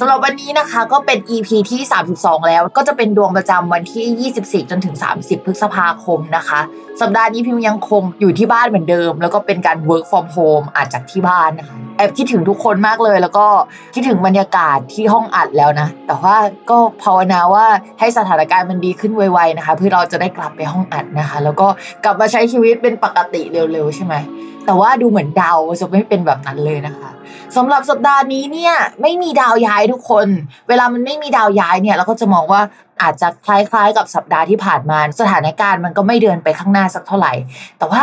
สำหรับวันนี้นะคะก็เป็น EP ที่ 32 แล้วก็จะเป็นดวงประจำวันที่ 24 จนถึง 30 พฤษภาคมนะคะ สัปดาห์นี้พิมยังคงอยู่ที่บ้านเหมือนเดิม แล้วก็เป็นการ work from home อาจจากที่บ้านนะคะแอบคิดถึงทุกคนมากเลย แล้วก็คิดถึงบรรยากาศที่ห้องอัดแล้วนะ แต่ว่าก็ภาวนาว่าให้สถานการณ์มันดีขึ้นไวๆนะคะ เพื่อเราจะได้กลับไปห้องอัดนะคะ แล้วก็กลับมาใช้ชีวิตเป็นปกติเร็วๆใช่ไหมแต่ว่าดูเหมือนดาวจะไม่เป็นแบบนั้นเลยนะคะ สำหรับสัปดาห์นี้เนี่ยไม่มีดาวย้ายทุกคน เวลามันไม่มีดาวย้ายเนี่ยเราก็จะมองว่าอาจจะคล้ายๆกับสัปดาห์ที่ผ่านมา สถานการณ์มันก็ไม่เดินไปข้างหน้าสักเท่าไหร่ แต่ว่า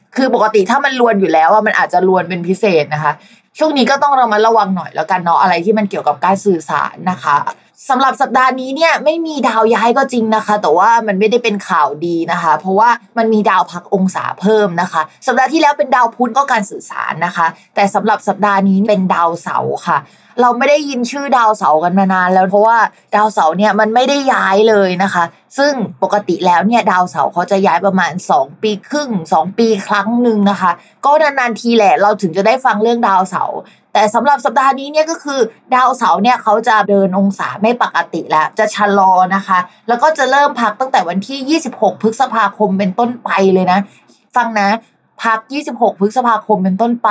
คือปกติถ้ามันลวนอยู่แล้วว่ามันอาจจะลวนเป็นพิเศษนะคะ ช่วงนี้ก็ต้องเรามาระวังหน่อยแล้วกันเนาะอะไรที่มันเกี่ยวกับการสื่อสารนะคะ สำหรับสัปดาห์นี้เนี่ยไม่มีดาวย้ายก็จริงนะคะ แต่ว่ามันไม่ได้เป็นข่าวดีนะคะ เพราะว่ามันมีดาวพักองศาเพิ่มนะคะ สัปดาห์ที่แล้วเป็นดาวพุธก็การสื่อสารนะคะ แต่สำหรับสัปดาห์นี้เป็นดาวเสาร์ค่ะ เราไม่ได้ยินชื่อดาวเสาร์กันมานานแล้วเพราะว่าดาวเสาร์เนี่ยมันไม่ได้ย้ายเลยนะคะ ซึ่งปกติแล้วเนี่ยดาวเสาร์เขาจะย้ายประมาณ 2 ปีครึ่ง 2 ปีครั้งหนึ่งนะคะ ก็นานๆทีแหละเราถึงจะได้ฟังเรื่องดาวเสาร์ แต่สำหรับสัปดาห์นี้เนี่ยก็คือดาวเสาร์เนี่ยเขาจะเดินองศาไม่ปกติแล้ว จะชะลอนะคะ แล้วก็จะเริ่มพักตั้งแต่วันที่ 26 พฤษภาคมเป็นต้นไปเลยนะ ฟังนะพัก 26 พฤษภาคมเป็นต้นไป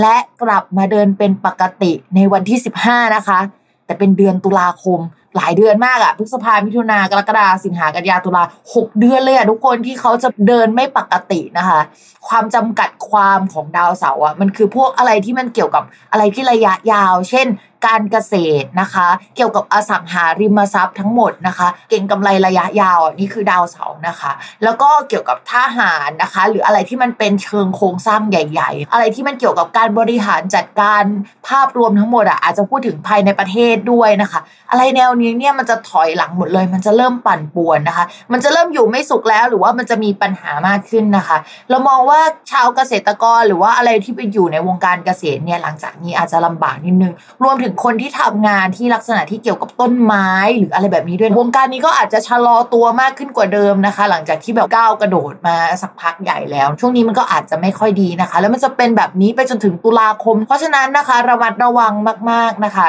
และกลับมาเดินเป็นปกติในวันที่ 15 นะคะ แต่เป็นเดือนตุลาคม หลายเดือนมากอะพฤษภามิถุนากรกฎาสิงหากันยาตุลาหกเดือนเลยอะทุกคนที่เขาจะเดินไม่ปกตินะคะ ความจำกัดความของดาวเสาร์อะมันคือพวกอะไรที่มันเกี่ยวกับอะไรที่ระยะยาว เช่น การเกษตรนะคะ เกี่ยวกับอสังหาริมทรัพย์ทั้งหมดนะคะ เก่งกำไรระยะยาวนี่คือดาวเสาร์นะคะ แล้วก็เกี่ยวกับทหารนะคะ หรืออะไรที่มันเป็นเชิงโครงสร้างใหญ่ ๆ อะไรที่มันเกี่ยวกับการบริหารจัดการภาพรวมทั้งหมดอะอาจจะพูดถึงภายในประเทศด้วยนะคะ อะไรแนวนี้เนี่ยมันจะถอยหลังหมดเลย มันจะเริ่มปั่นป่วนนะคะ มันจะเริ่มอยู่ไม่สุขแล้วหรือว่ามันจะมีปัญหามากขึ้นนะคะ เรามองว่าชาวเกษตรกรหรือว่าอะไรที่ไปอยู่ในวงการเกษตรเนี่ยหลังจากนี้อาจจะลำบากนิดนึงรวมถึงคนที่ทำงานที่ลักษณะที่เกี่ยวกับต้นไม้หรืออะไรแบบนี้ด้วยวงการนี้ก็อาจจะชะลอตัวมากขึ้นกว่าเดิมนะคะ หลังจากที่แบบก้าวกระโดดมาสักพักใหญ่แล้ว ช่วงนี้มันก็อาจจะไม่ค่อยดีนะคะ แล้วมันจะเป็นแบบนี้ไปจนถึงตุลาคม เพราะฉะนั้นนะคะระมัดระวังมาก ๆนะคะ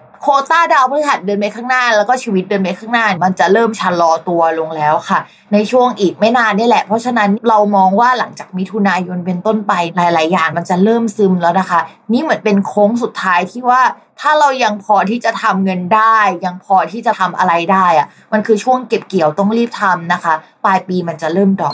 โคต้าดาวพฤหัสเดินไปข้างหน้า แล้วก็ชีวิตเดินไปข้างหน้า มันจะเริ่มชะลอตัวลงแล้วค่ะ ในช่วงอีกไม่นานนี่แหละ เพราะฉะนั้นเรามองว่าหลังจากมิถุนายนเป็นต้นไปหลาย ๆ อย่างมันจะเริ่มซึมแล้วนะคะ นี่เหมือนเป็นโค้งสุดท้ายที่ว่าถ้าเรายังพอที่จะทำเงินได้ ยังพอที่จะทำอะไรได้อะมันคือช่วงเก็บเกี่ยวต้องรีบทำนะคะ ปลายปีมันจะเริ่มดอก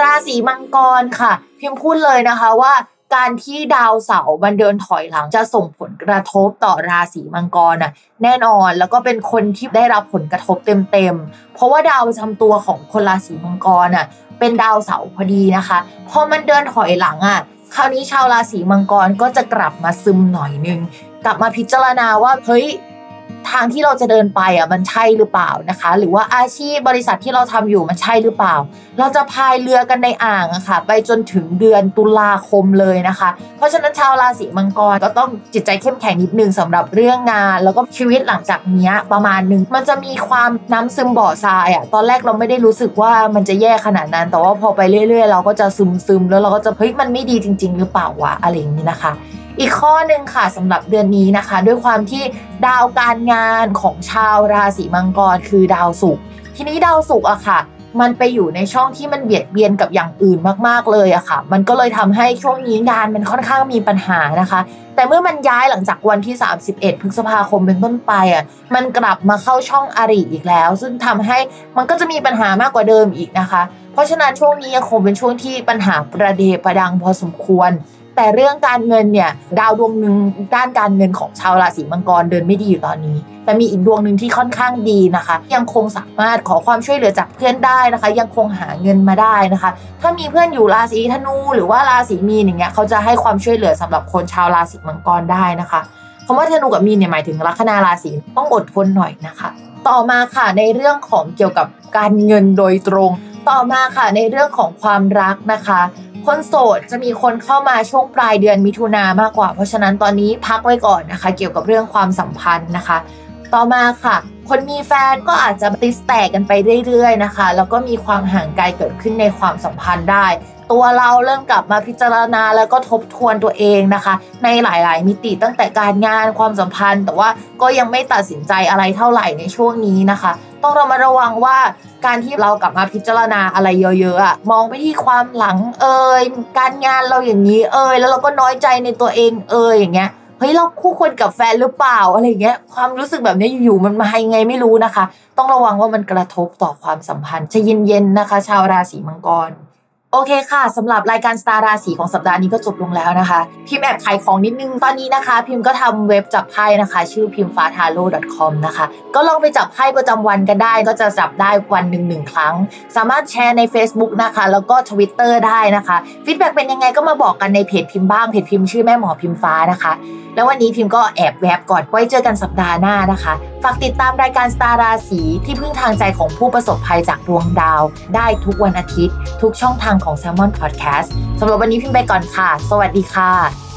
ราศีมังกรค่ะพิมพ์พูดเลยนะคะว่า การที่ดาวเสาร์มันเดินถอยหลังจะส่งผลกระทบต่อราศีมังกรน่ะแน่นอนแล้วก็เป็นคนที่ได้รับผลกระทบเต็มๆ เพราะว่าดาวประจำตัวของคนราศีมังกรน่ะเป็นดาวเสาร์พอดีนะคะพอมันเดินถอยหลังอะคราวนี้ชาวราศีมังกรก็จะกลับมาซึมหน่อยนึง กลับมาพิจารณาว่าเฮ้ย ทางที่เราจะเดินไปอะมันใช่หรือเปล่านะคะ หรือว่าอาชีพบริษัทที่เราทำอยู่มันใช่หรือเปล่า เราจะพายเรือกันในอ่างอะค่ะ ไปจนถึงเดือนตุลาคมเลยนะคะ เพราะฉะนั้นชาวราศีมังกรก็ต้องจิตใจเข้มแข็งนิดนึงสำหรับเรื่องงาน แล้วก็ชีวิตหลังจากนี้ประมาณนึงมันจะมีความน้ำซึมบ่อทรายอะตอนแรกเราไม่ได้รู้สึกว่ามันจะแย่ขนาดนั้น แต่ว่าพอไปเรื่อย ๆ เราก็จะซึมซึมแล้วเราก็จะเฮ้ยมันไม่ดีจริง ๆ หรือเปล่าวะอะไรอย่างนี้นะคะ อีกข้อหนึ่งค่ะสำหรับเดือนนี้นะคะ ด้วยความที่ดาวการงานของชาวราศีมังกรคือดาวศุกร์ทีนี้ดาวศุกร์อะค่ะ มันไปอยู่ในช่องที่มันเบียดเบียนกับอย่างอื่นมากๆเลยอะค่ะ มันก็เลยทำให้ช่วงนี้งานมันค่อนข้างมีปัญหานะคะ แต่เมื่อมันย้ายหลังจากวันที่ 31 พฤษภาคมเป็นต้นไปอะมันกลับมาเข้าช่องอริอีกแล้ว ซึ่งทำให้มันก็จะมีปัญหามากกว่าเดิมอีกนะคะ เพราะฉะนั้นช่วงนี้ยังคงเป็นช่วงที่ปัญหาประเดประดังพอสมควร แต่เรื่องการเงินเนี่ยดาวดวงหนึ่งด้านการเงินของชาวราศีมังกรเดินไม่ดีอยู่ตอนนี้ แต่มีอีกดวงหนึ่งที่ค่อนข้างดีนะคะ ยังคงสามารถขอความช่วยเหลือจากเพื่อนได้นะคะ ยังคงหาเงินมาได้นะคะ ถ้ามีเพื่อนอยู่ราศีธนูหรือว่าราศีมีนอย่างเงี้ยเขาจะให้ความช่วยเหลือสำหรับคนชาวราศีมังกรได้นะคะคำว่าธนูกับมีนเนี่ยหมายถึงลัคนาราศีต้องอดทนหน่อยนะคะ ต่อมาค่ะในเรื่องของเกี่ยวกับการเงินโดยตรง ต่อมาค่ะในเรื่องของความรักนะคะ คนโสดจะมีคนเข้ามาช่วงปลายเดือนมิถุนามากกว่า เพราะฉะนั้นตอนนี้พักไว้ก่อนนะคะ เกี่ยวกับเรื่องความสัมพันธ์นะคะ ต่อมาค่ะ คนมีแฟนก็อาจจะติสแตกกันไปเรื่อยๆนะคะ แล้วก็มีความห่างไกลเกิดขึ้นในความสัมพันธ์ได้ตัวเราเริ่มกลับมาพิจารณาแล้วก็ทบทวนตัวเองนะคะ ในหลาย ๆ มิติตั้งแต่การงานความสัมพันธ์ แต่ว่าก็ยังไม่ตัดสินใจอะไรเท่าไหร่ในช่วงนี้นะคะ ต้องเรามาระวังว่าการที่เรากลับมาพิจารณาอะไรเยอะๆอะมองไปที่ความหลังเอ่ยการงานเราอย่างนี้เอ่ยแล้วเราก็น้อยใจในตัวเองเอ่ยอย่างเงี้ยเฮ้ยเราคู่ควรกับแฟนหรือเปล่าอะไรเงี้ยความรู้สึกแบบนี้อยู่ๆมันมายังไงไม่รู้นะคะ ต้องระวังว่ามันกระทบต่อความสัมพันธ์จะเย็นๆนะคะ ชาวราศีมังกร โอเคค่ะสำหรับรายการสตาร์ราศีของสัปดาห์นี้ก็จบลงแล้วนะคะ พิมพ์แอบขายของนิดนึงตอนนี้นะคะ พิมพ์ก็ทำเว็บจับไพ่นะคะ ชื่อพิมฟ้าทาโร่ .com นะคะ ก็ลองไปจับไพ่ประจำวันกันได้ ก็จะจับได้วันหนึ่งหนึ่งครั้ง สามารถแชร์ใน Facebook นะคะ แล้วก็ Twitter ได้นะคะ feedback เป็นยังไงก็มาบอกกันในเพจพิมพ์บ้างเพจพิมพ์ชื่อแม่หมอพิมพ์ฟ้านะคะ แล้ววันนี้พิมพ์ก็แอบแวบก่อนไว้เจอกันสัปดาห์หน้านะคะ ฝากติดตามรายการสตาราศีที่พึ่งทางใจของผู้ประสบภัยจากดวงดาว ได้ทุกวันอาทิตย์ ทุกช่องทางของ s ซ l m o n Podcast สำหรับวันนี้พิมพ์ไปก่อนค่ะ สวัสดีค่ะ